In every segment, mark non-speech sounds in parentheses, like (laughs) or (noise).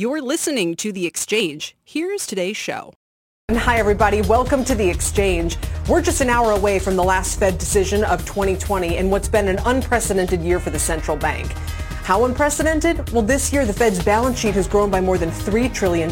You're listening to The Exchange. Here's today's show. Hi, everybody. Welcome to The Exchange. We're just an hour away from the last Fed decision of 2020 and what's been an unprecedented year for the central bank. How unprecedented? Well, this year the Fed's balance sheet has grown by more than $3 trillion.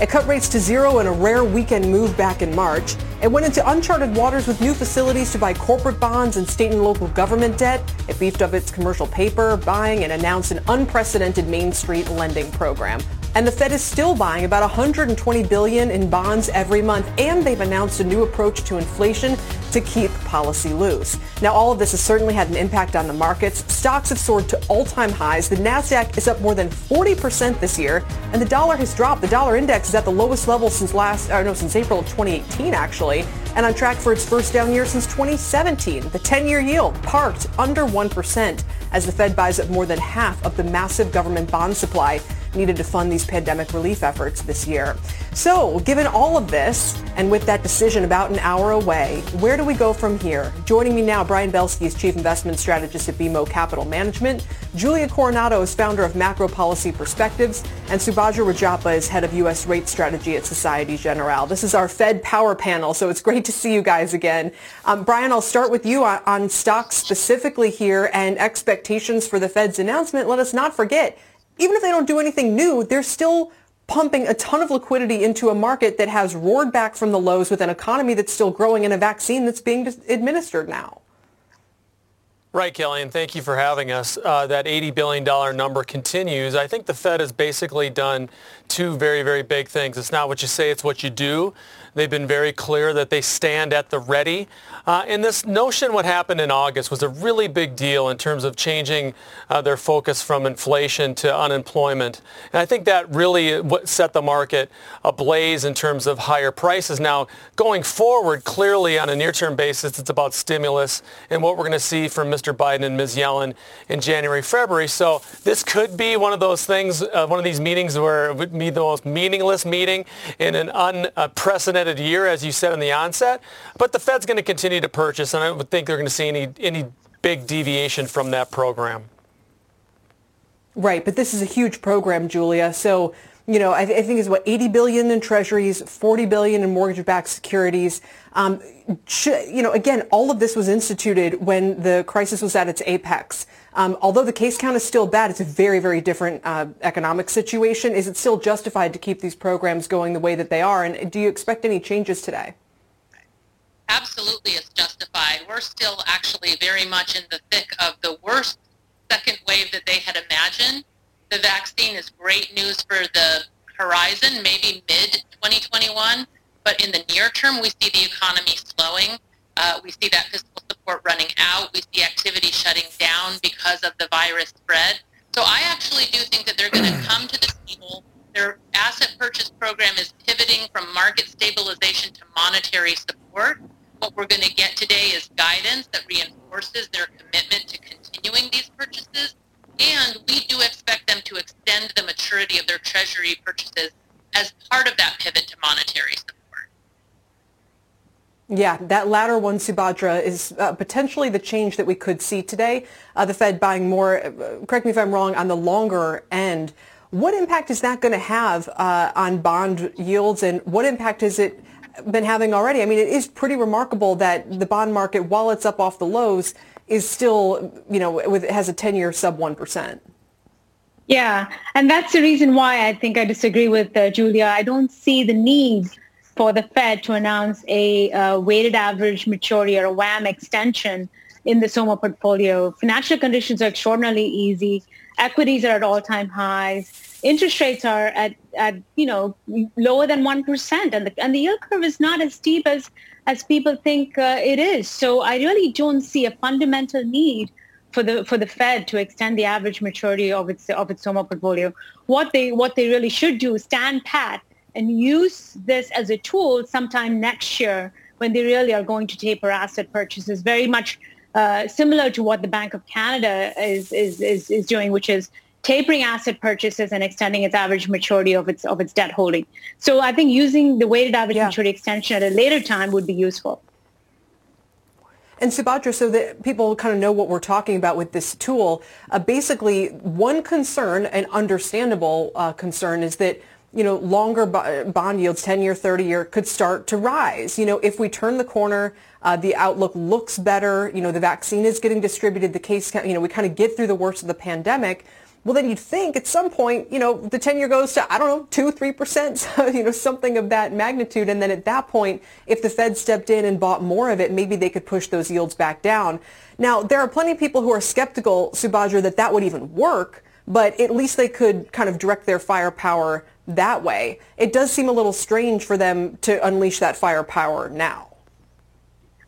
It cut rates to zero in a rare weekend move back in March. It went into uncharted waters with new facilities to buy corporate bonds and state and local government debt. It beefed up its commercial paper buying and announced an unprecedented Main Street lending program. And the Fed is still buying about 120 billion in bonds every month, and they've announced a new approach to inflation to keep policy loose. Now, all of this has certainly had an impact on the markets. Stocks have soared to all-time highs. The Nasdaq is up more than 40% this year, and the dollar has dropped. The dollar index is at the lowest level since last, or no, since April of 2018, actually, and on track for its first down year since 2017. The 10-year yield parked under 1% as the Fed buys up more than half of the massive government bond supply needed to fund these pandemic relief efforts this year. So, given all of this, and with that decision about an hour away, where do we go from here? Joining me now, Brian Belski is Chief Investment Strategist at BMO Capital Management. Julia Coronado is founder of Macro Policy Perspectives, and Subhadra Rajappa is head of U.S. rate strategy at Societe Generale. This is our Fed Power Panel, so it's great to see you guys again. Um, Brian, I'll start with you on, on stocks specifically here and expectations for the Fed's announcement. Let us not forget, even if they don't do anything new, they're still pumping a ton of liquidity into a market that has roared back from the lows with an economy that's still growing and a vaccine that's being administered now. Right, Kelly, and thank you for having us. Uh, that $80 billion number continues. I think the Fed has basically done two very, very big things. It's not what you say, it's what you do. They've been very clear that they stand at the ready. Uh, and this notion, what happened in August, was a really big deal in terms of changing uh, their focus from inflation to unemployment. And I think that really set the market ablaze in terms of higher prices. Now, going forward, clearly on a near-term basis, it's about stimulus and what we're going to see from Mr. Biden and Ms. Yellen in January, February. So this could be one of those things, uh, one of these meetings where it would be the most meaningless meeting in an unprecedented year, as you said in the onset. But the Fed's going to continue to purchase, and I don't think they're going to see any, any big deviation from that program. Right, but this is a huge program, Julia. So, you know, I, th- I think it's what 80 billion in treasuries, 40 billion in mortgage-backed securities. Um, you know, again, all of this was instituted when the crisis was at its apex. Um, although the case count is still bad, it's a very, very different uh, economic situation. Is it still justified to keep these programs going the way that they are? And do you expect any changes today? Absolutely, it's justified. We're still actually very much in the thick of the worst second wave that they had imagined. The vaccine is great news for the horizon, maybe mid 2021, but in the near term, we see the economy slowing. Uh, we see that fiscal support running out. We see activity shutting down because of the virus spread. So I actually do think that they're going to come to the table. Their asset purchase program is pivoting from market stabilization to monetary support. What we're going to get today is guidance that reinforces their commitment to continuing these purchases. And we do expect them to extend the maturity of their treasury purchases as part of that pivot to monetary support. Yeah, that latter one, Subhadra, is uh, potentially the change that we could see today. Uh, the Fed buying more, uh, correct me if I'm wrong, on the longer end. What impact is that going to have uh, on bond yields and what impact is it been having already? I mean, it is pretty remarkable that the bond market, while it's up off the lows, is still, you know, with, has a 10-year sub 1%. Yeah, and that's the reason why I think I disagree with uh, Julia. I don't see the need for the Fed to announce a uh, weighted average maturity or a WAM extension in the SOMA portfolio. Financial conditions are extraordinarily easy. Equities are at all-time highs. Interest rates are at, at you know, lower than 1%. And the, and the yield curve is not as steep as, as people think uh, it is. So I really don't see a fundamental need for the for the Fed to extend the average maturity of its of its SOMA portfolio. What they what they really should do is stand pat and use this as a tool sometime next year when they really are going to taper asset purchases, very much uh, similar to what the Bank of Canada is, is, is, is doing, which is tapering asset purchases and extending its average maturity of its of its debt holding. So I think using the weighted average yeah. maturity extension at a later time would be useful. And Subhadra, so that people kind of know what we're talking about with this tool, uh, basically one concern, an understandable uh, concern, is that you know, longer bond yields, 10-year, 30-year, could start to rise. You know, if we turn the corner, uh, the outlook looks better, you know, the vaccine is getting distributed, the case, you know, we kind of get through the worst of the pandemic, well, then you'd think at some point, you know, the 10-year goes to, I don't know, 2 3%, (laughs) you know, something of that magnitude. And then at that point, if the Fed stepped in and bought more of it, maybe they could push those yields back down. Now, there are plenty of people who are skeptical, Subhadra, that that would even work, but at least they could kind of direct their firepower that way. It does seem a little strange for them to unleash that firepower now.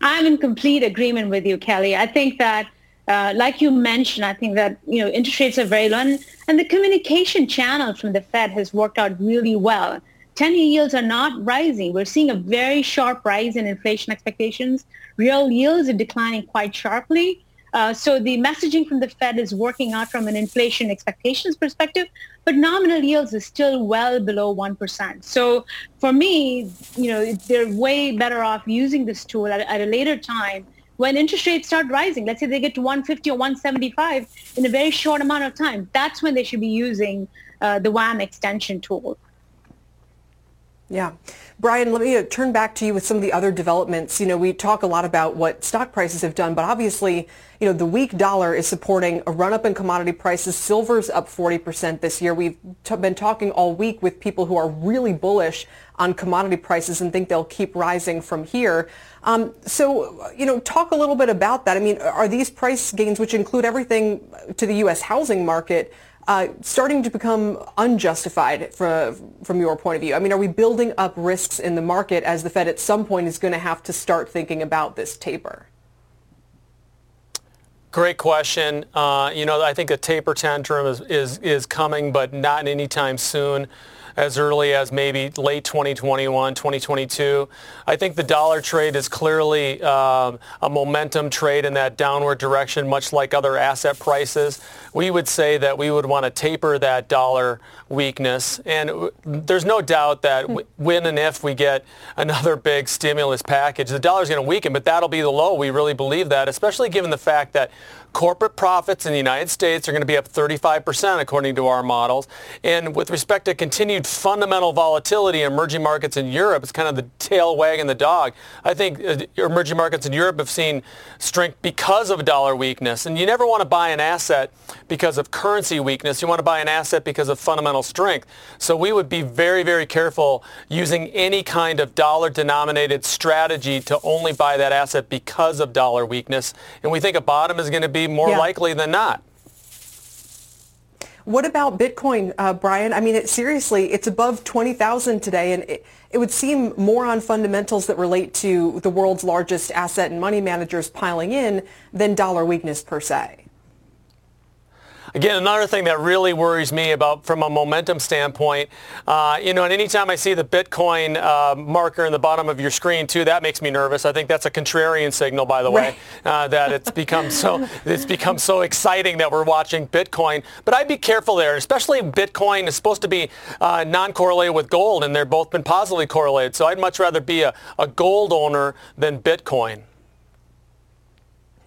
I'm in complete agreement with you, Kelly. I think that uh, like you mentioned, I think that you know interest rates are very low, and, and the communication channel from the Fed has worked out really well. Ten-year yields are not rising. We're seeing a very sharp rise in inflation expectations. Real yields are declining quite sharply. Uh, so the messaging from the Fed is working out from an inflation expectations perspective, but nominal yields is still well below 1%. So for me, you know, they're way better off using this tool at, at a later time when interest rates start rising, let's say they get to 150 or 175 in a very short amount of time, that's when they should be using uh, the WAM extension tool. Yeah. Brian, let me uh, turn back to you with some of the other developments. You know, we talk a lot about what stock prices have done, but obviously, you know, the weak dollar is supporting a run-up in commodity prices. Silver's up 40% this year. We've t- been talking all week with people who are really bullish on commodity prices and think they'll keep rising from here. Um, so, you know, talk a little bit about that. I mean, are these price gains, which include everything to the U.S. housing market, uh, starting to become unjustified from, from your point of view? I mean, are we building up risks in the market as the Fed at some point is going to have to start thinking about this taper? Great question. Uh, you know, I think a taper tantrum is, is, is coming, but not anytime soon as early as maybe late 2021, 2022. I think the dollar trade is clearly um, a momentum trade in that downward direction, much like other asset prices. We would say that we would want to taper that dollar weakness. And there's no doubt that when and if we get another big stimulus package, the dollar is going to weaken, but that'll be the low. We really believe that, especially given the fact that corporate profits in the United States are going to be up 35% according to our models. And with respect to continued fundamental volatility in emerging markets in Europe, it's kind of the tail wagging the dog. I think uh, emerging markets in Europe have seen strength because of dollar weakness. And you never want to buy an asset because of currency weakness. You want to buy an asset because of fundamental strength. So we would be very, very careful using any kind of dollar denominated strategy to only buy that asset because of dollar weakness. And we think a bottom is going to be be more yeah. likely than not. What about Bitcoin, uh, Brian? I mean, it, seriously, it's above 20,000 today, and it, it would seem more on fundamentals that relate to the world's largest asset and money managers piling in than dollar weakness per se. Again, another thing that really worries me about from a momentum standpoint, uh, you know, and anytime I see the Bitcoin uh, marker in the bottom of your screen too, that makes me nervous. I think that's a contrarian signal, by the way, uh, that it's (laughs) become so it's become so exciting that we're watching Bitcoin. But I'd be careful there, especially Bitcoin is supposed to be uh, non-correlated with gold, and they're both been positively correlated. So I'd much rather be a, a gold owner than Bitcoin.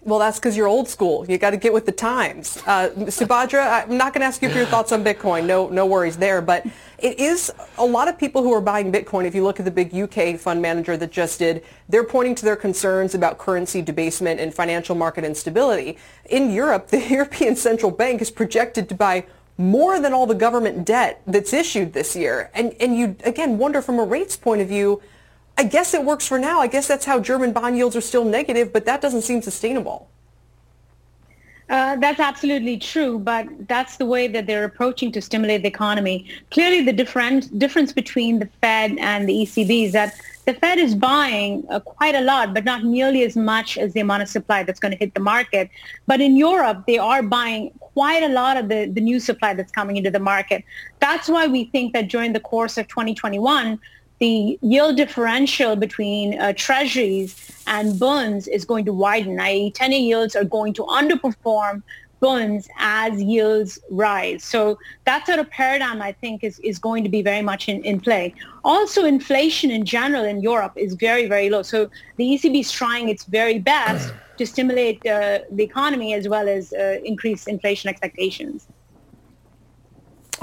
Well, that's because you're old school. You got to get with the times. Uh, Subhadra, I'm not going to ask you for your thoughts on Bitcoin. No, no worries there. But it is a lot of people who are buying Bitcoin. If you look at the big UK fund manager that just did, they're pointing to their concerns about currency debasement and financial market instability. In Europe, (laughs) the European Central Bank is projected to buy more than all the government debt that's issued this year. And, and you, again, wonder from a rates point of view, I guess it works for now. I guess that's how German bond yields are still negative, but that doesn't seem sustainable. Uh, that's absolutely true, but that's the way that they're approaching to stimulate the economy. Clearly, the different difference between the Fed and the ECB is that the Fed is buying uh, quite a lot, but not nearly as much as the amount of supply that's going to hit the market. But in Europe, they are buying quite a lot of the, the new supply that's coming into the market. That's why we think that during the course of 2021, the yield differential between uh, treasuries and bonds is going to widen, i.e. 10-year yields are going to underperform bonds as yields rise. So that sort of paradigm, I think, is, is going to be very much in, in play. Also, inflation in general in Europe is very, very low. So the ECB is trying its very best to stimulate uh, the economy as well as uh, increase inflation expectations.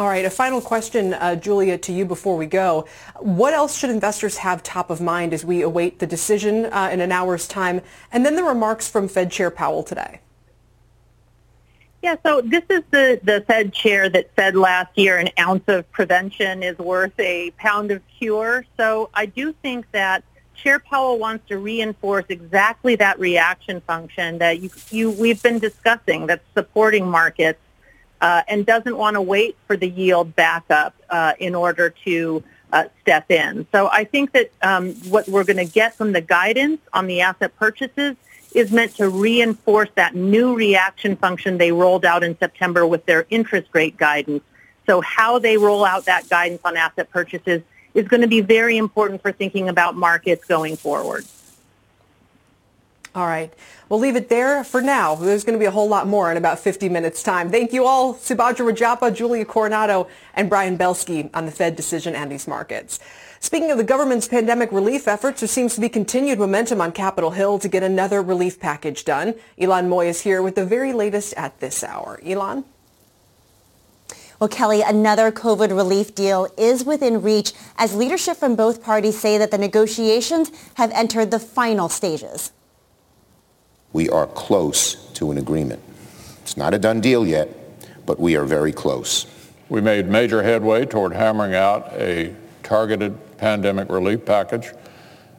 All right, a final question, uh, Julia, to you before we go. What else should investors have top of mind as we await the decision uh, in an hour's time and then the remarks from Fed Chair Powell today? Yeah, so this is the, the Fed chair that said last year an ounce of prevention is worth a pound of cure. So I do think that Chair Powell wants to reinforce exactly that reaction function that you, you we've been discussing that's supporting markets uh, and doesn't want to wait for the yield backup uh, in order to uh, step in. So I think that um, what we're going to get from the guidance on the asset purchases is meant to reinforce that new reaction function they rolled out in September with their interest rate guidance. So how they roll out that guidance on asset purchases is going to be very important for thinking about markets going forward. All right. We'll leave it there for now. There's going to be a whole lot more in about 50 minutes time. Thank you all, Subhadra Rajappa, Julia Coronado, and Brian Belski on the Fed decision and these markets. Speaking of the government's pandemic relief efforts, there seems to be continued momentum on Capitol Hill to get another relief package done. Ylan Mui is here with the very latest at this hour. Elon? Well, Kelly, another COVID relief deal is within reach as leadership from both parties say that the negotiations have entered the final stages. We are close to an agreement. It's not a done deal yet, but we are very close. We made major headway toward hammering out a targeted pandemic relief package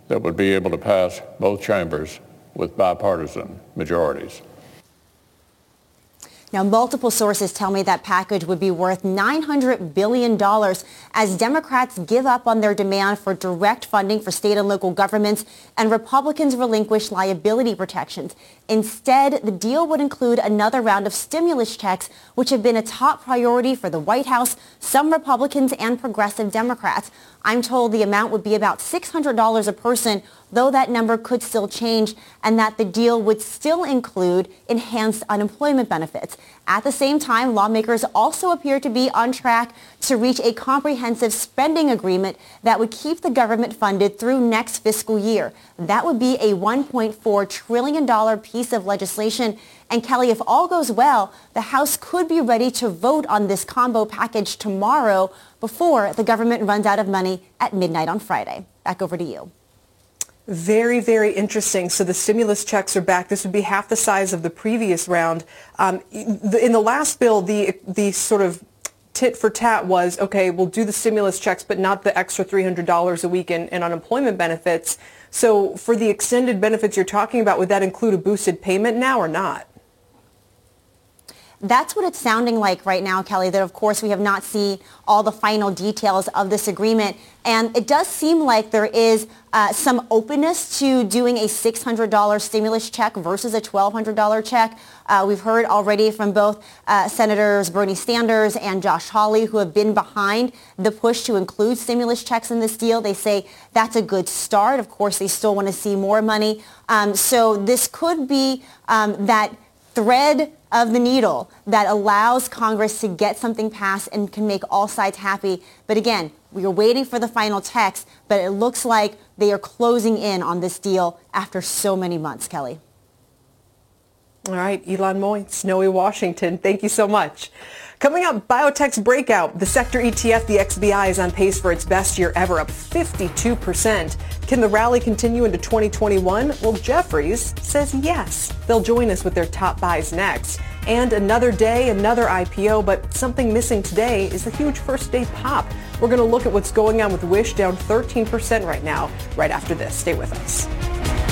that would be able to pass both chambers with bipartisan majorities. Now, multiple sources tell me that package would be worth $900 billion as Democrats give up on their demand for direct funding for state and local governments and Republicans relinquish liability protections. Instead, the deal would include another round of stimulus checks, which have been a top priority for the White House, some Republicans, and progressive Democrats. I'm told the amount would be about $600 a person, though that number could still change, and that the deal would still include enhanced unemployment benefits. At the same time, lawmakers also appear to be on track to reach a comprehensive spending agreement that would keep the government funded through next fiscal year. That would be a $1.4 trillion piece of legislation. And Kelly, if all goes well, the House could be ready to vote on this combo package tomorrow before the government runs out of money at midnight on Friday. Back over to you. Very, very interesting. So the stimulus checks are back. This would be half the size of the previous round. Um, in the last bill, the the sort of tit for tat was, okay, we'll do the stimulus checks, but not the extra $300 a week in, in unemployment benefits. So for the extended benefits you're talking about, would that include a boosted payment now or not? That's what it's sounding like right now, Kelly, that of course we have not seen all the final details of this agreement. And it does seem like there is uh, some openness to doing a $600 stimulus check versus a $1,200 check. Uh, we've heard already from both uh, Senators Bernie Sanders and Josh Hawley who have been behind the push to include stimulus checks in this deal. They say that's a good start. Of course, they still want to see more money. Um, so this could be um, that thread of the needle that allows Congress to get something passed and can make all sides happy. But again, we are waiting for the final text, but it looks like they are closing in on this deal after so many months, Kelly. All right, Ylan Mui, Snowy Washington, thank you so much. Coming up, biotech's breakout. The sector ETF, the XBI, is on pace for its best year ever, up 52%. Can the rally continue into 2021? Well, Jefferies says yes. They'll join us with their top buys next. And another day, another IPO, but something missing today is the huge first day pop. We're going to look at what's going on with Wish down 13% right now, right after this. Stay with us.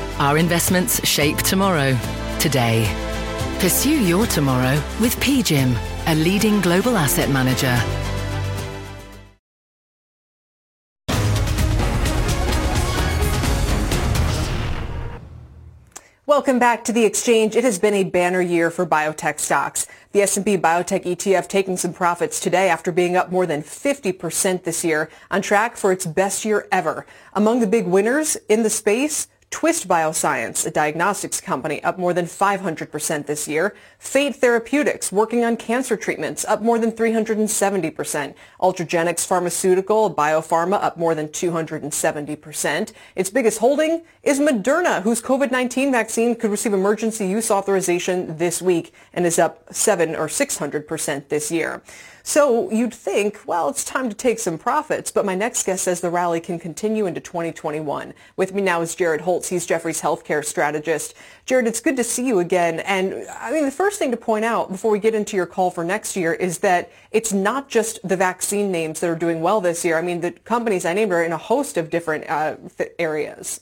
our investments shape tomorrow, today. Pursue your tomorrow with PGIM, a leading global asset manager. Welcome back to the exchange. It has been a banner year for biotech stocks. The S&P Biotech ETF taking some profits today after being up more than 50% this year, on track for its best year ever. Among the big winners in the space, Twist Bioscience, a diagnostics company, up more than 500% this year. Fate Therapeutics, working on cancer treatments, up more than 370%. Ultragenyx Pharmaceutical, biopharma, up more than 270%. Its biggest holding is Moderna, whose COVID-19 vaccine could receive emergency use authorization this week and is up 7 or 600% this year. So you'd think, well, it's time to take some profits. But my next guest says the rally can continue into 2021. With me now is Jared Holz. He's Jefferies' healthcare strategist. Jared, it's good to see you again. And I mean, the first thing to point out before we get into your call for next year is that it's not just the vaccine names that are doing well this year. I mean, the companies I named are in a host of different uh, areas.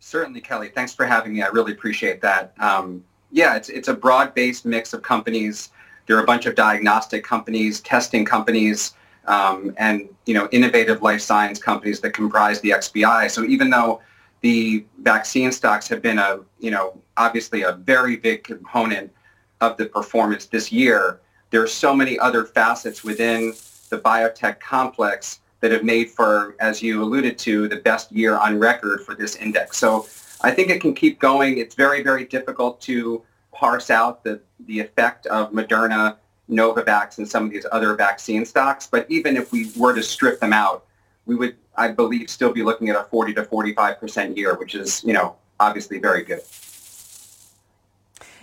Certainly, Kelly. Thanks for having me. I really appreciate that. Um, yeah, it's, it's a broad-based mix of companies there are a bunch of diagnostic companies, testing companies, um, and you know innovative life science companies that comprise the XBI. So even though the vaccine stocks have been a you know obviously a very big component of the performance this year, there are so many other facets within the biotech complex that have made for, as you alluded to, the best year on record for this index. So I think it can keep going. It's very, very difficult to parse out the, the effect of Moderna, Novavax, and some of these other vaccine stocks. But even if we were to strip them out, we would, I believe, still be looking at a 40 to 45% year, which is, you know, obviously very good.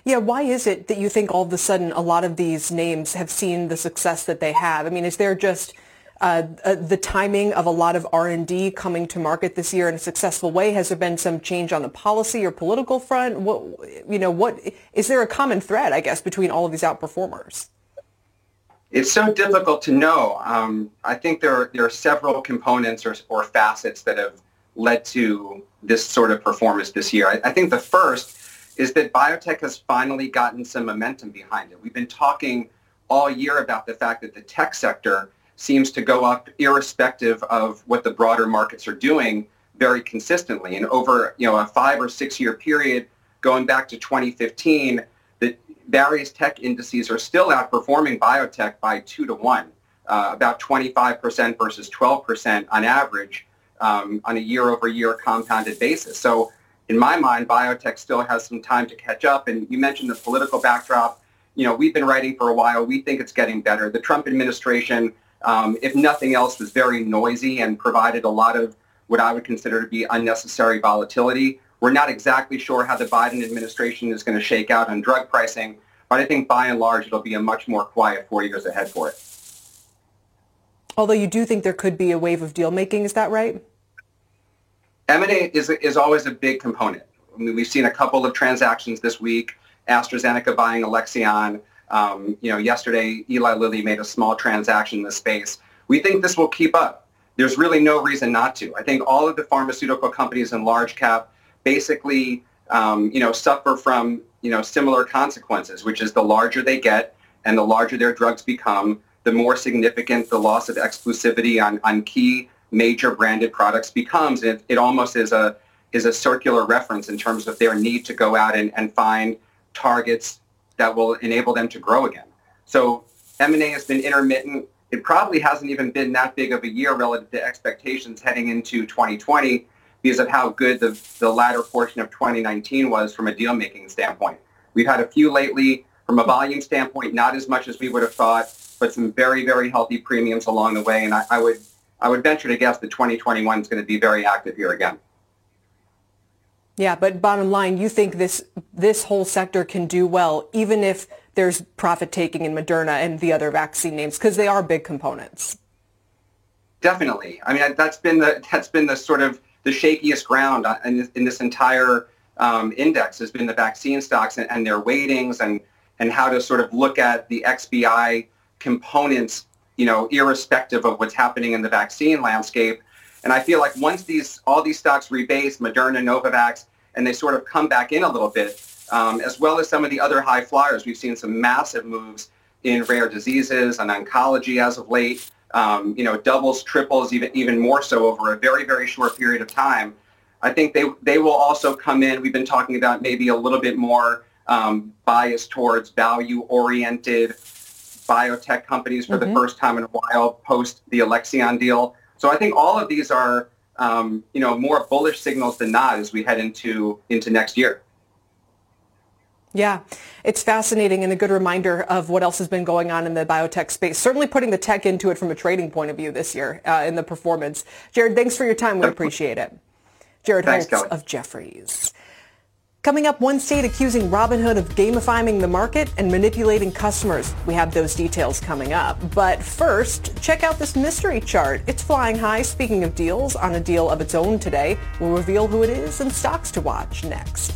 Yeah, why is it that you think all of a sudden a lot of these names have seen the success that they have? I mean, is there just uh, uh, the timing of a lot of R&D coming to market this year in a successful way? Has there been some change on the policy or political front? What, you know, what is there a common thread, I guess, between all of these outperformers? It's so difficult to know. Um, I think there are, there are several components or, or facets that have led to this sort of performance this year. I, I think the first is that biotech has finally gotten some momentum behind it. We've been talking all year about the fact that the tech sector seems to go up irrespective of what the broader markets are doing very consistently. And over you know a five or six year period, going back to 2015, the various tech indices are still outperforming biotech by two to one, uh, about 25% versus 12% on average um, on a year over year compounded basis. So in my mind, biotech still has some time to catch up. And you mentioned the political backdrop. You know, we've been writing for a while. We think it's getting better. The Trump administration um, if nothing else, was very noisy and provided a lot of what I would consider to be unnecessary volatility. We're not exactly sure how the Biden administration is going to shake out on drug pricing, but I think by and large it'll be a much more quiet four years ahead for it. Although you do think there could be a wave of deal making, is that right? M&A is, is always a big component. I mean, we've seen a couple of transactions this week, AstraZeneca buying Alexion, um, you know, yesterday, Eli Lilly made a small transaction in the space. We think this will keep up. There's really no reason not to. I think all of the pharmaceutical companies in large cap basically, um, you know, suffer from, you know, similar consequences, which is the larger they get and the larger their drugs become, the more significant the loss of exclusivity on, on key major branded products becomes. It, it almost is a, is a circular reference in terms of their need to go out and, and find targets that will enable them to grow again. So M&A has been intermittent. It probably hasn't even been that big of a year relative to expectations heading into 2020 because of how good the, the latter portion of 2019 was from a deal-making standpoint. We've had a few lately from a volume standpoint, not as much as we would have thought, but some very, very healthy premiums along the way. And I, I would I would venture to guess that 2021 is going to be very active here again. Yeah, but bottom line, you think this this whole sector can do well, even if there's profit taking in Moderna and the other vaccine names, because they are big components. Definitely. I mean, that's been the that's been the sort of the shakiest ground in, in this entire um, index has been the vaccine stocks and, and, their weightings and and how to sort of look at the XBI components, you know, irrespective of what's happening in the vaccine landscape. And I feel like once these all these stocks rebase, Moderna, Novavax, and they sort of come back in a little bit, um, as well as some of the other high flyers, we've seen some massive moves in rare diseases and oncology as of late. Um, you know, doubles, triples, even even more so over a very very short period of time. I think they they will also come in. We've been talking about maybe a little bit more um, bias towards value oriented biotech companies for mm-hmm. the first time in a while post the Alexion deal. So I think all of these are, um, you know, more bullish signals than not as we head into into next year. Yeah, it's fascinating and a good reminder of what else has been going on in the biotech space. Certainly putting the tech into it from a trading point of view this year uh, in the performance. Jared, thanks for your time. We appreciate it. Jared Thanks, Holz Kelly. of Jefferies. Coming up, one state accusing Robinhood of gamifying the market and manipulating customers. We have those details coming up. But first, check out this mystery chart. It's flying high. Speaking of deals, on a deal of its own today, we'll reveal who it is and stocks to watch next.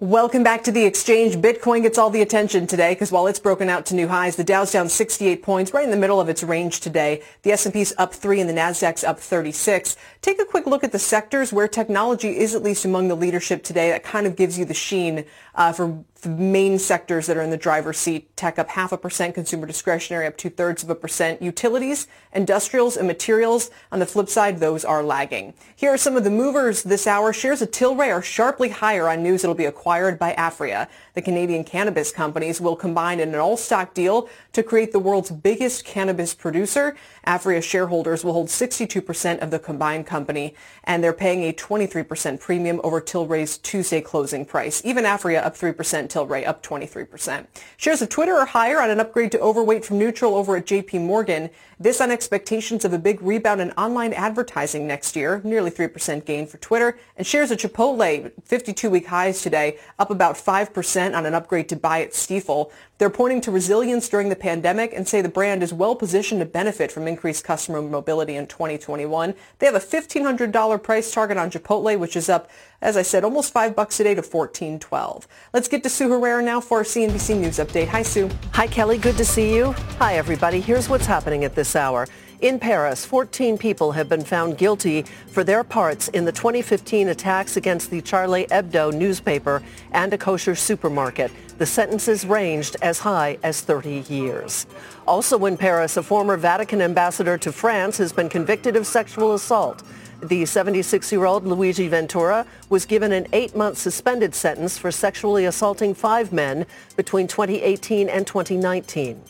Welcome back to the exchange. Bitcoin gets all the attention today because while it's broken out to new highs, the Dow's down 68 points, right in the middle of its range today. The S&P's up 3 and the Nasdaq's up 36. Take a quick look at the sectors where technology is at least among the leadership today. That kind of gives you the sheen uh, for the main sectors that are in the driver's seat. Tech up half a percent, consumer discretionary up two thirds of a percent. Utilities, industrials, and materials. On the flip side, those are lagging. Here are some of the movers this hour. Shares of Tilray are sharply higher on news it'll be acquired by Aphria. The Canadian cannabis companies will combine in an all-stock deal to create the world's biggest cannabis producer. Aphria shareholders will hold 62% of the combined company, and they're paying a 23% premium over Tilray's Tuesday closing price. Even Aphria up 3%, Tilray up 23%. Shares of Twitter are higher on an upgrade to overweight from neutral over at JP Morgan. This on expectations of a big rebound in online advertising next year, nearly 3% gain for Twitter. And shares of Chipotle, 52-week highs today, up about 5% on an upgrade to buy at Stifel. They're pointing to resilience during the pandemic and say the brand is well positioned to benefit from increased customer mobility in 2021. They have a $1,500 price target on Chipotle, which is up, as I said, almost 5 bucks a day to 14.12. Let's get to Sue Herrera now for our CNBC News update. Hi, Sue. Hi, Kelly. Good to see you. Hi, everybody. Here's what's happening at this hour. In Paris, 14 people have been found guilty for their parts in the 2015 attacks against the Charlie Hebdo newspaper and a kosher supermarket. The sentences ranged as high as 30 years. Also in Paris, a former Vatican ambassador to France has been convicted of sexual assault. The 76-year-old Luigi Ventura was given an eight-month suspended sentence for sexually assaulting five men between 2018 and 2019.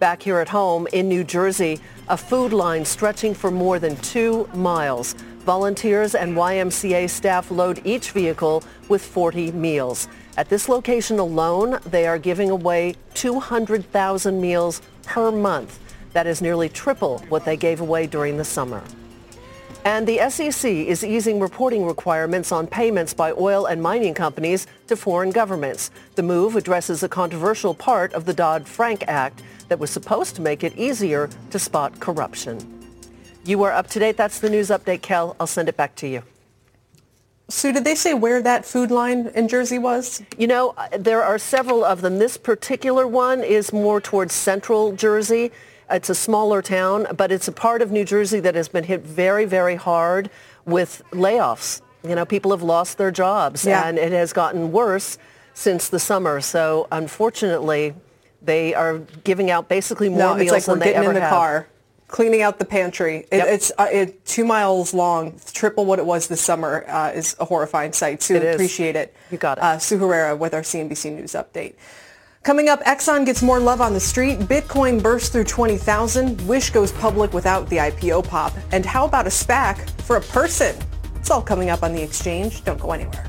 Back here at home in New Jersey, a food line stretching for more than two miles. Volunteers and YMCA staff load each vehicle with 40 meals. At this location alone, they are giving away 200,000 meals per month. That is nearly triple what they gave away during the summer. And the SEC is easing reporting requirements on payments by oil and mining companies to foreign governments. The move addresses a controversial part of the Dodd-Frank Act that was supposed to make it easier to spot corruption. You are up to date. That's the news update, Kel. I'll send it back to you. Sue, did they say where that food line in Jersey was? You know, uh, there are several of them. This particular one is more towards central Jersey. It's a smaller town, but it's a part of New Jersey that has been hit very, very hard with layoffs. You know, people have lost their jobs, Yeah. and it has gotten worse since the summer. So unfortunately, they are giving out basically more no, meals it's like than we're they getting ever in the have. car, cleaning out the pantry. It, Yep. It's uh, it, two miles long, triple what it was this summer. Uh, is a horrifying sight. Sue, It is. appreciate it. You got it. Uh, Sue Herrera with our CNBC News update. Coming up, Exxon gets more love on the street. Bitcoin bursts through 20,000. Wish goes public without the IPO pop. And how about a SPAC for a person? It's all coming up on the exchange. Don't go anywhere.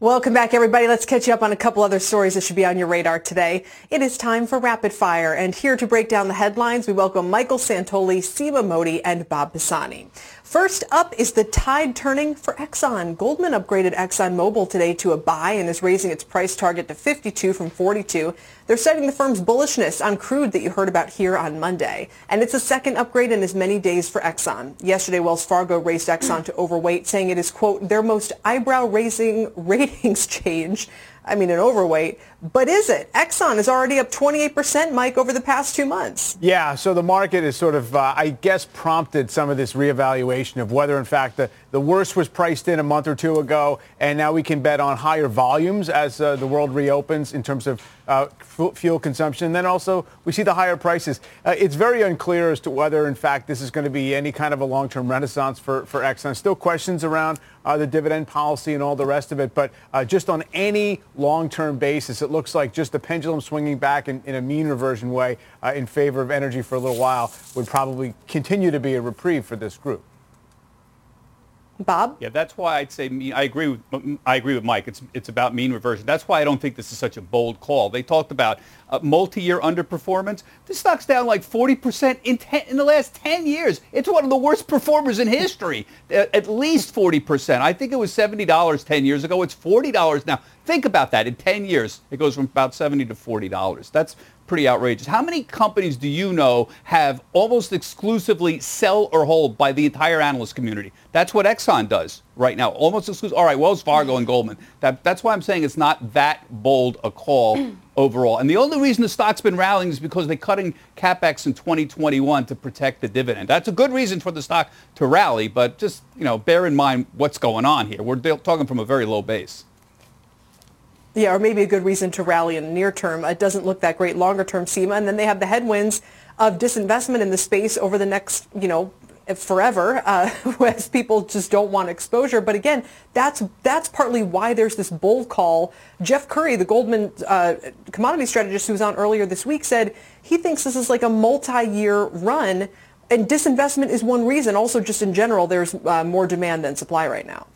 Welcome back, everybody. Let's catch you up on a couple other stories that should be on your radar today. It is time for Rapid Fire, and here to break down the headlines, we welcome Michael Santoli, Seema Modi, and Bob Pisani. First up is the tide turning for Exxon. Goldman upgraded ExxonMobil today to a buy and is raising its price target to 52 from 42. They're citing the firm's bullishness on crude that you heard about here on Monday. And it's a second upgrade in as many days for Exxon. Yesterday, Wells Fargo raised Exxon to overweight, saying it is, quote, their most eyebrow-raising (laughs) ratings change. I mean, an overweight. But is it? Exxon is already up 28%, Mike, over the past two months. Yeah, so the market is sort of, uh, I guess, prompted some of this reevaluation of whether, in fact, the, the worst was priced in a month or two ago, and now we can bet on higher volumes as uh, the world reopens in terms of uh, fu- fuel consumption. Then also, we see the higher prices. Uh, it's very unclear as to whether, in fact, this is going to be any kind of a long-term renaissance for, for Exxon. Still questions around uh, the dividend policy and all the rest of it, but uh, just on any long-term basis, it looks like just the pendulum swinging back in, in a mean reversion way uh, in favor of energy for a little while would probably continue to be a reprieve for this group. Bob? Yeah, that's why I'd say mean, I agree with I agree with Mike. It's it's about mean reversion. That's why I don't think this is such a bold call. They talked about uh, multi-year underperformance. This stock's down like 40% in ten, in the last 10 years. It's one of the worst performers in history. At least 40%. I think it was $70 10 years ago. It's $40 now. Think about that. In 10 years, it goes from about 70 to $40. That's pretty outrageous. How many companies do you know have almost exclusively sell or hold by the entire analyst community? That's what Exxon does right now, almost exclusive. All right, Wells Fargo and Goldman. That, that's why I'm saying it's not that bold a call (clears throat) overall. And the only reason the stock's been rallying is because they're cutting capex in 2021 to protect the dividend. That's a good reason for the stock to rally, but just you know, bear in mind what's going on here. We're talking from a very low base. Yeah, or maybe a good reason to rally in the near term. It doesn't look that great longer term, Seema. And then they have the headwinds of disinvestment in the space over the next, you know, forever, uh, (laughs) as people just don't want exposure. But again, that's that's partly why there's this bull call. Jeff Currie, the Goldman uh, commodity strategist who was on earlier this week, said he thinks this is like a multi-year run. And disinvestment is one reason. Also, just in general, there's uh, more demand than supply right now.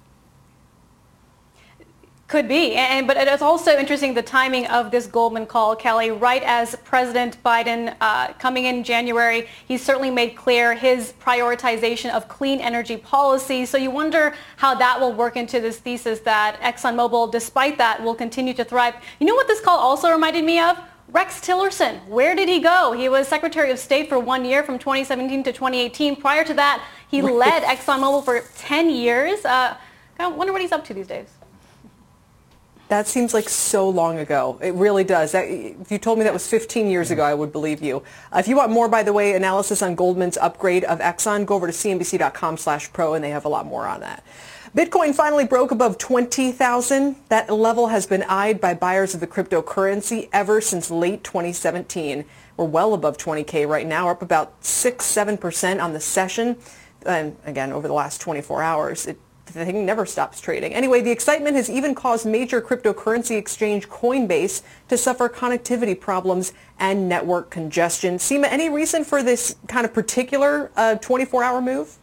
Could be, and but it's also interesting the timing of this Goldman call, Kelly. Right as President Biden uh, coming in January, he certainly made clear his prioritization of clean energy policy. So you wonder how that will work into this thesis that ExxonMobil, despite that, will continue to thrive. You know what this call also reminded me of? Rex Tillerson, where did he go? He was Secretary of State for one year from 2017 to 2018. Prior to that, he led ExxonMobil for 10 years. Uh, I wonder what he's up to these days. That seems like so long ago. It really does. That, if you told me that was 15 years ago, I would believe you. Uh, if you want more, by the way, analysis on Goldman's upgrade of Exxon, go over to cnbc.com slash pro, and they have a lot more on that. Bitcoin finally broke above 20,000. That level has been eyed by buyers of the cryptocurrency ever since late 2017. We're well above 20K right now. Up about 6, 7% on the session. And again, over the last 24 hours, it the thing never stops trading. Anyway, the excitement has even caused major cryptocurrency exchange Coinbase to suffer connectivity problems and network congestion. Seema, any reason for this kind of particular uh, 24-hour move?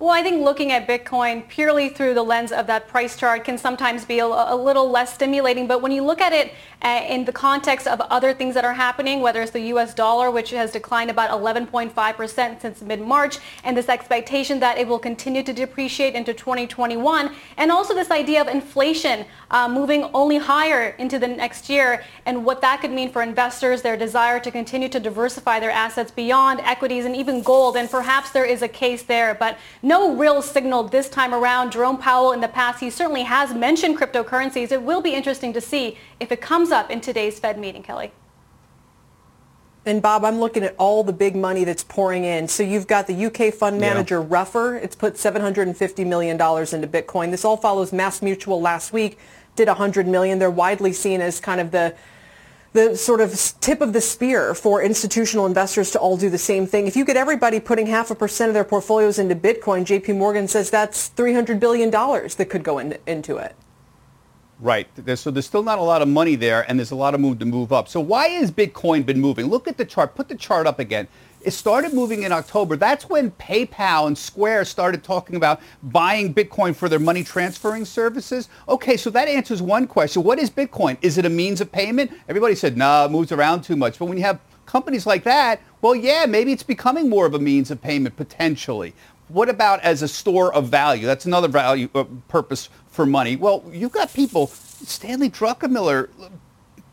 Well, I think looking at Bitcoin purely through the lens of that price chart can sometimes be a, a little less stimulating. But when you look at it uh, in the context of other things that are happening, whether it's the U.S. dollar, which has declined about 11.5% since mid-March, and this expectation that it will continue to depreciate into 2021, and also this idea of inflation uh, moving only higher into the next year, and what that could mean for investors, their desire to continue to diversify their assets beyond equities and even gold. And perhaps there is a case there, but no real signal this time around. Jerome Powell in the past, he certainly has mentioned cryptocurrencies. It will be interesting to see if it comes up in today's Fed meeting, Kelly. And Bob, I'm looking at all the big money that's pouring in. So you've got the UK fund manager yeah. Ruffer. It's put $750 million into Bitcoin. This all follows Mass Mutual last week, did 100 million. They're widely seen as kind of the the sort of tip of the spear for institutional investors to all do the same thing. If you get everybody putting half a percent of their portfolios into Bitcoin, JP Morgan says that's $300 billion that could go in, into it. Right. So there's still not a lot of money there, and there's a lot of move to move up. So why has Bitcoin been moving? Look at the chart. Put the chart up again. It started moving in October. That's when PayPal and Square started talking about buying Bitcoin for their money transferring services. Okay, so that answers one question. What is Bitcoin? Is it a means of payment? Everybody said, no, nah, it moves around too much. But when you have companies like that, well, yeah, maybe it's becoming more of a means of payment potentially. What about as a store of value? That's another value uh, purpose for money. Well, you've got people, Stanley Druckenmiller,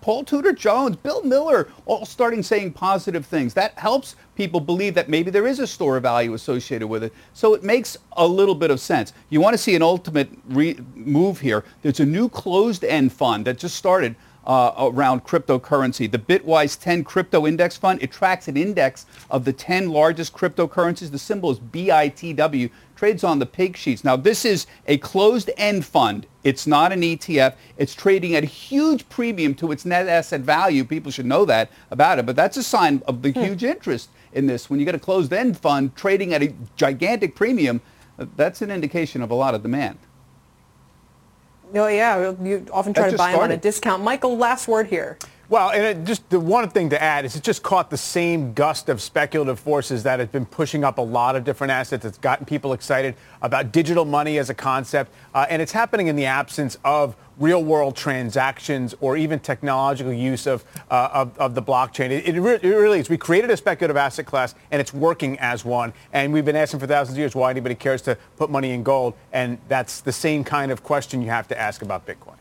Paul Tudor Jones, Bill Miller, all starting saying positive things. That helps people believe that maybe there is a store of value associated with it. So it makes a little bit of sense. You want to see an ultimate re- move here. There's a new closed-end fund that just started uh, around cryptocurrency. The Bitwise 10 Crypto Index Fund, it tracks an index of the 10 largest cryptocurrencies. The symbol is BITW, trades on the pink sheets. Now, this is a closed-end fund. It's not an ETF. It's trading at a huge premium to its net asset value. People should know that about it, but that's a sign of the hmm. huge interest in this. When you get a closed-end fund trading at a gigantic premium, that's an indication of a lot of demand. Oh, yeah. You often try to buy them on a discount. Michael, last word here. Well, and just the one thing to add is it just caught the same gust of speculative forces that has been pushing up a lot of different assets. It's gotten people excited about digital money as a concept, uh, and it's happening in the absence of real-world transactions or even technological use of, uh, of, of, the blockchain. It, it, re- it, really is. We created a speculative asset class, and it's working as one. And we've been asking for thousands of years why anybody cares to put money in gold, and that's the same kind of question you have to ask about Bitcoin.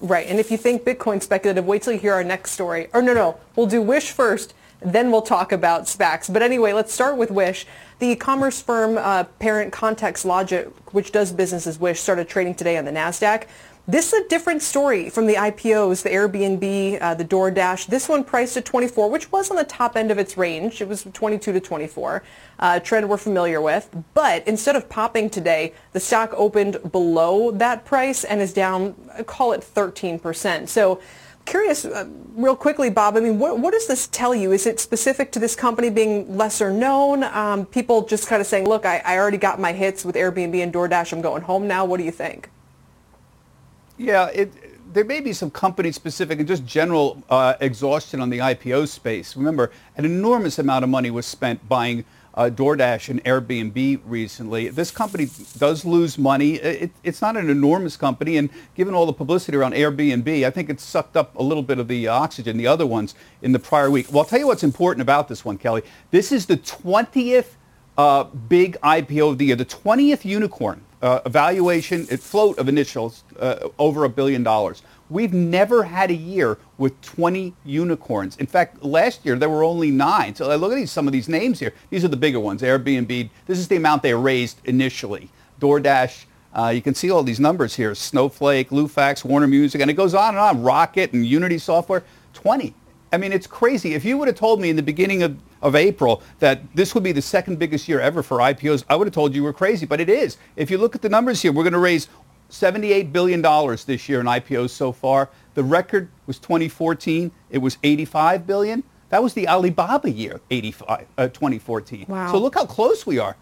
Right. And if you think Bitcoin speculative, wait till you hear our next story. Or no, no, we'll do Wish first, then we'll talk about SPACs. But anyway, let's start with Wish. The e-commerce firm uh, parent ContextLogic, which does business as Wish, started trading today on the NASDAQ. This is a different story from the IPOs, the Airbnb, uh, the DoorDash. This one priced at 24, which was on the top end of its range. It was 22 to 24, uh, trend we're familiar with. But instead of popping today, the stock opened below that price and is down, call it 13%. So curious, uh, real quickly, Bob, I mean, what, what, does this tell you? Is it specific to this company being lesser known? Um, people just kind of saying, look, I, I already got my hits with Airbnb and DoorDash. I'm going home now. What do you think? Yeah, it, there may be some company specific and just general uh, exhaustion on the IPO space. Remember, an enormous amount of money was spent buying uh, DoorDash and Airbnb recently. This company does lose money. It, it's not an enormous company, and given all the publicity around Airbnb, I think it sucked up a little bit of the oxygen, the other ones, in the prior week. Well, I'll tell you what's important about this one, Kelly. This is the 20th uh, big IPO of the year, the 20th unicorn uh, float of initials uh, over a billion dollars. We've never had a year with 20 unicorns. In fact, last year there were only nine. So look at these, some of these names here. These are the bigger ones. Airbnb. This is the amount they raised initially. DoorDash. Uh, you can see all these numbers here. Snowflake, Lufax, Warner Music, and it goes on and on. Rocket and Unity Software. 20. I mean, it's crazy. If you would have told me in the beginning of, of April that this would be the second biggest year ever for IPOs, I would have told you were crazy. But it is. If you look at the numbers here, we're going to raise $78 billion this year in IPOs so far. The record was 2014. It was 85 billion. That was the Alibaba year, 85, uh, 2014. Wow. So look how close we are.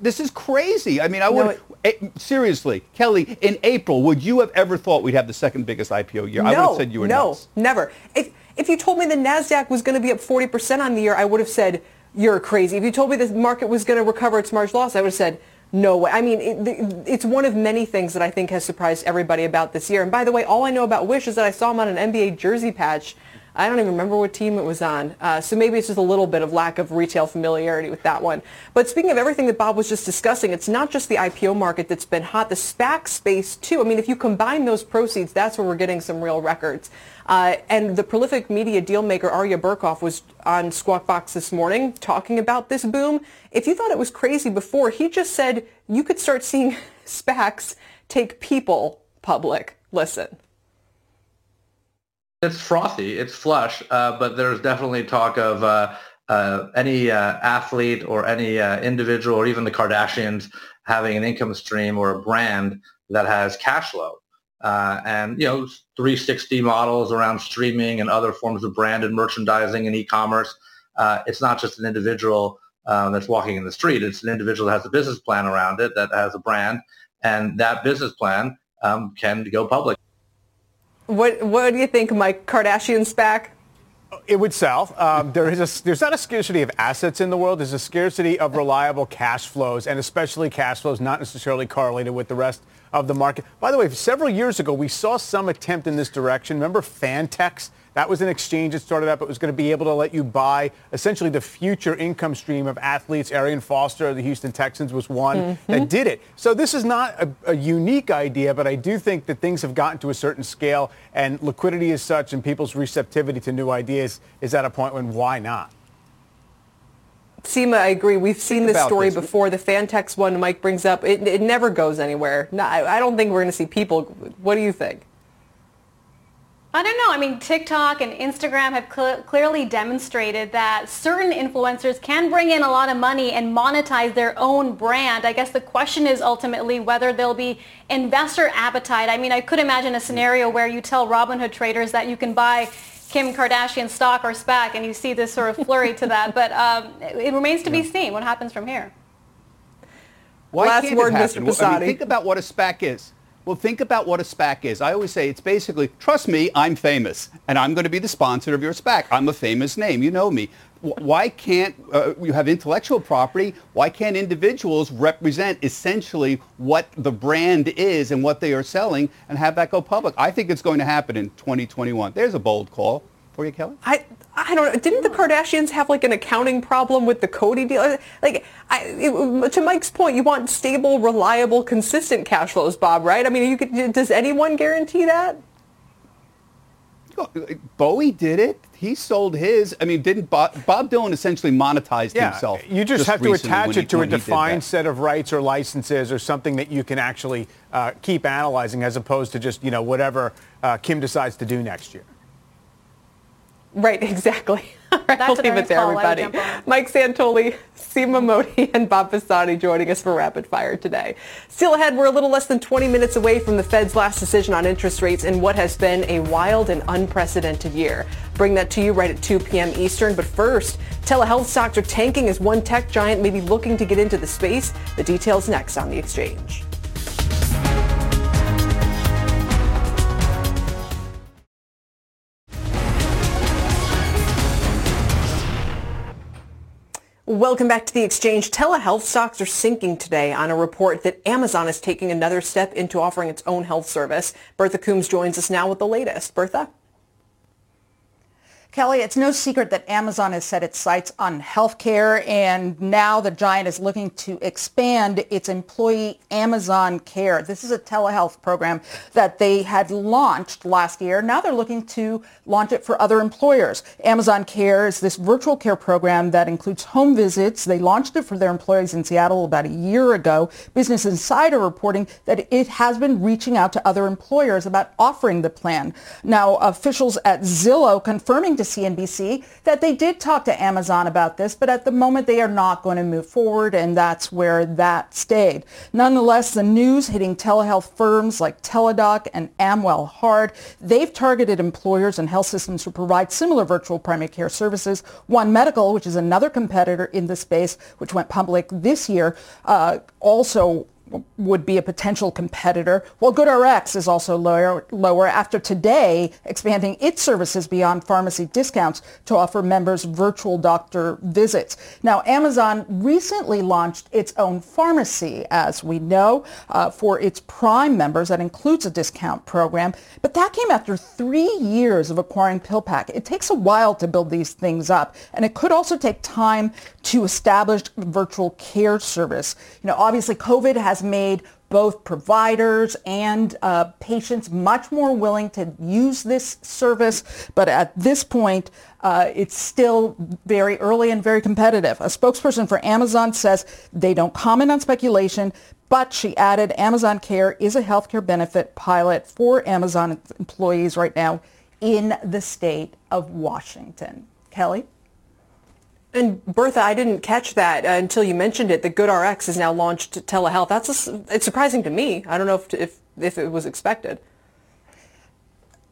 This is crazy. I mean, I would no, seriously, Kelly. In April, would you have ever thought we'd have the second biggest IPO year? No, I would have said you were no, nuts. never. If if you told me the Nasdaq was going to be up 40% on the year, I would have said you're crazy. If you told me the market was going to recover its March loss, I would have said, no way. I mean, it, it's one of many things that I think has surprised everybody about this year. And by the way, all I know about Wish is that I saw him on an NBA jersey patch. I don't even remember what team it was on. Uh, so maybe it's just a little bit of lack of retail familiarity with that one. But speaking of everything that Bob was just discussing, it's not just the IPO market that's been hot, the SPAC space too. I mean, if you combine those proceeds, that's where we're getting some real records. Uh, and the prolific media dealmaker Aryeh Bourkoff was on Squawk Box this morning talking about this boom. If you thought it was crazy before, he just said you could start seeing (laughs) SPACs take people public. Listen. It's frothy, it's flush, uh, but there's definitely talk of uh, uh, any uh, athlete or any uh, individual or even the Kardashians having an income stream or a brand that has cash flow. And you know 360 models around streaming and other forms of branded merchandising and e-commerce. It's not just an individual that's walking in the street. It's an individual that has a business plan around it that has a brand, and that business plan um, can go public. What What do you think, Mike? Kardashian SPAC? It would sell. Um, there is a, there's not a scarcity of assets in the world. There's a scarcity of reliable cash flows, and especially cash flows not necessarily correlated with the rest of the market. By the way, several years ago, we saw some attempt in this direction. Remember Fantex? That was an exchange that started up. It was going to be able to let you buy essentially the future income stream of athletes. Arian Foster of the Houston Texans was one mm-hmm. that did it. So this is not a, a, unique idea, but I do think that things have gotten to a certain scale and liquidity is such and people's receptivity to new ideas is at a point when why not? Seema, I agree. We've seen this story this. before. The Fantex one Mike brings up, it, it never goes anywhere. No, I don't think we're going to see people. What do you think? I don't know. I mean, TikTok and Instagram have cl- clearly demonstrated that certain influencers can bring in a lot of money and monetize their own brand. I guess the question is ultimately whether there'll be investor appetite. I mean, I could imagine a scenario where you tell Robinhood traders that you can buy Kim Kardashian stock or SPAC, and you see this sort of flurry to that. But um, it remains to be seen what happens from here. Why Last word, Mr. Pisani. I mean, think about what a SPAC is. Well, think about what a SPAC is. I always say it's basically, trust me, I'm famous, and I'm going to be the sponsor of your SPAC. I'm a famous name. You know me. Why can't uh, you have intellectual property? Why can't individuals represent essentially what the brand is and what they are selling and have that go public? I think it's going to happen in 2021. There's a bold call for you, Kelly. I, I don't know. Didn't the Kardashians have like an accounting problem with the Coty deal? Like, I, it, to Mike's point, you want stable, reliable, consistent cash flows, Bob. Right? I mean, you could, does anyone guarantee that? Bowie did it. He sold his. I mean, didn't Bob, Bob Dylan essentially monetized yeah, himself? You just, just have to attach it to a defined set of rights or licenses or something that you can actually uh, keep analyzing as opposed to just, you know, whatever uh, Kim decides to do next year. Right, (laughs) exactly. All right, I'll leave it there, everybody. Mike Santoli, Seema Modi, and Bob Pisani joining us for Rapid Fire today. Still ahead, we're a little less than 20 minutes away from the Fed's last decision on interest rates in what has been a wild and unprecedented year. Bring that to you right at 2 p.m. Eastern. But first, telehealth stocks are tanking as one tech giant may be looking to get into the space. The details next on the exchange. Welcome back to the exchange. Telehealth stocks are sinking today on a report that Amazon is taking another step into offering its own health service. Bertha Coombs joins us now with the latest. Bertha? Kelly, it's no secret that Amazon has set its sights on healthcare, and now the giant is looking to expand its employee Amazon Care. This is a telehealth program that they had launched last year. Now they're looking to launch it for other employers. Amazon Care is this virtual care program that includes home visits. They launched it for their employees in Seattle about a year ago. Business Insider reporting that it has been reaching out to other employers about offering the plan. Now, officials at Zillow confirming to CNBC that they did talk to Amazon about this, but at the moment they are not going to move forward, and that's where that stayed. Nonetheless, the news hitting telehealth firms like Teladoc and Amwell hard. They've targeted employers and health systems who provide similar virtual primary care services. One Medical, which is another competitor in the space, which went public this year, uh, also would be a potential competitor, while GoodRx is also lower, lower after today expanding its services beyond pharmacy discounts to offer members virtual doctor visits. Now, Amazon recently launched its own pharmacy, as we know, uh, for its Prime members. That includes a discount program, but that came after three years of acquiring PillPack. It takes a while to build these things up, and it could also take time to establish virtual care service. You know, obviously, COVID has made both providers and uh, patients much more willing to use this service. But at this point, uh, it's still very early and very competitive. A spokesperson for Amazon says they don't comment on speculation, but she added Amazon Care is a healthcare benefit pilot for Amazon employees right now in the state of Washington. Kelly? And Bertha, I didn't catch that uh, until you mentioned it. That GoodRx has now launched telehealth. That's a, it's surprising to me. I don't know if, if if it was expected.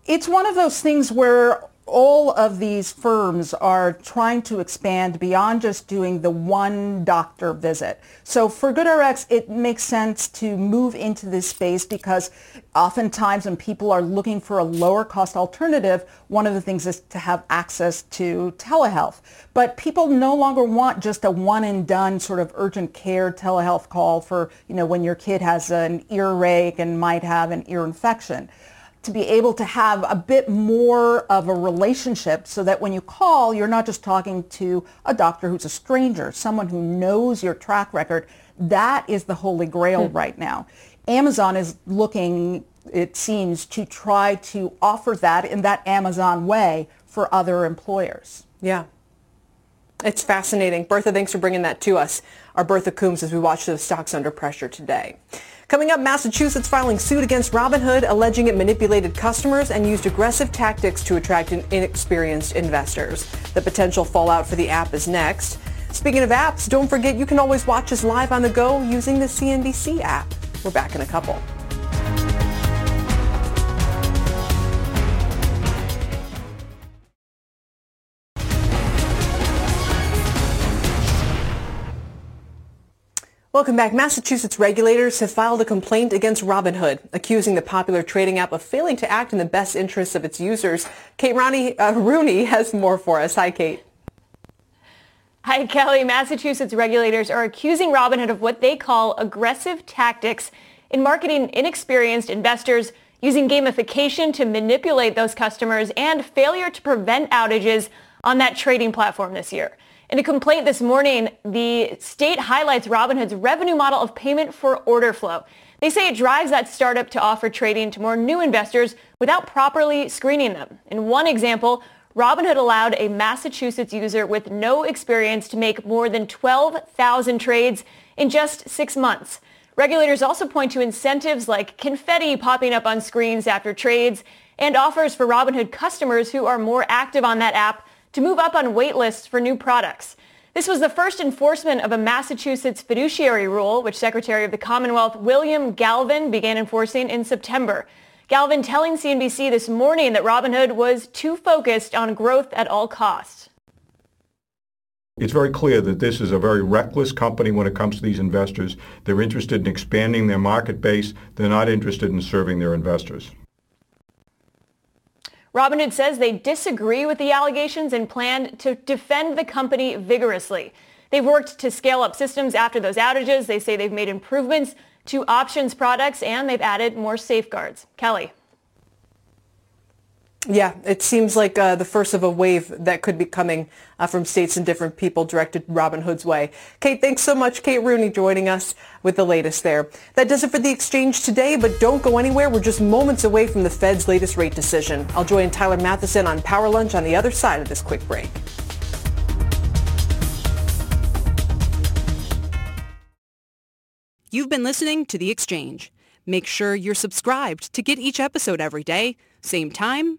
It's one of those things where all of these firms are trying to expand beyond just doing the one doctor visit. So for GoodRx, it makes sense to move into this space because oftentimes when people are looking for a lower cost alternative, one of the things is to have access to telehealth. But people no longer want just a one and done sort of urgent care telehealth call for, you know, when your kid has an earache and might have an ear infection to be able to have a bit more of a relationship so that when you call, you're not just talking to a doctor who's a stranger, someone who knows your track record. That is the holy grail hmm. right now. Amazon is looking, it seems, to try to offer that in that Amazon way for other employers. Yeah. It's fascinating. Bertha, thanks for bringing that to us. Our Bertha Coombs as we watch the stocks under pressure today. Coming up, Massachusetts filing suit against Robinhood, alleging it manipulated customers and used aggressive tactics to attract inexperienced investors. The potential fallout for the app is next. Speaking of apps, don't forget you can always watch us live on the go using the CNBC app. We're back in a couple. Welcome back. Massachusetts regulators have filed a complaint against Robinhood, accusing the popular trading app of failing to act in the best interests of its users. Kate Ronnie, uh, Rooney has more for us. Hi, Kate. Hi, Kelly. Massachusetts regulators are accusing Robinhood of what they call aggressive tactics in marketing inexperienced investors using gamification to manipulate those customers and failure to prevent outages on that trading platform this year. In a complaint this morning, the state highlights Robinhood's revenue model of payment for order flow. They say it drives that startup to offer trading to more new investors without properly screening them. In one example, Robinhood allowed a Massachusetts user with no experience to make more than 12,000 trades in just six months. Regulators also point to incentives like confetti popping up on screens after trades and offers for Robinhood customers who are more active on that app to move up on wait lists for new products. This was the first enforcement of a Massachusetts fiduciary rule, which Secretary of the Commonwealth William Galvin began enforcing in September. Galvin telling CNBC this morning that Robinhood was too focused on growth at all costs. It's very clear that this is a very reckless company when it comes to these investors. They're interested in expanding their market base. They're not interested in serving their investors. Robinhood says they disagree with the allegations and plan to defend the company vigorously. They've worked to scale up systems after those outages. They say they've made improvements to options products and they've added more safeguards. Kelly. Yeah, it seems like uh, the first of a wave that could be coming uh, from states and different people directed Robinhood's way. Kate, thanks so much. Kate Rooney joining us with the latest there. That does it for the exchange today, but don't go anywhere. We're just moments away from the Fed's latest rate decision. I'll join Tyler Mathisen on Power Lunch on the other side of this quick break. You've been listening to The Exchange. Make sure you're subscribed to get each episode every day, same time,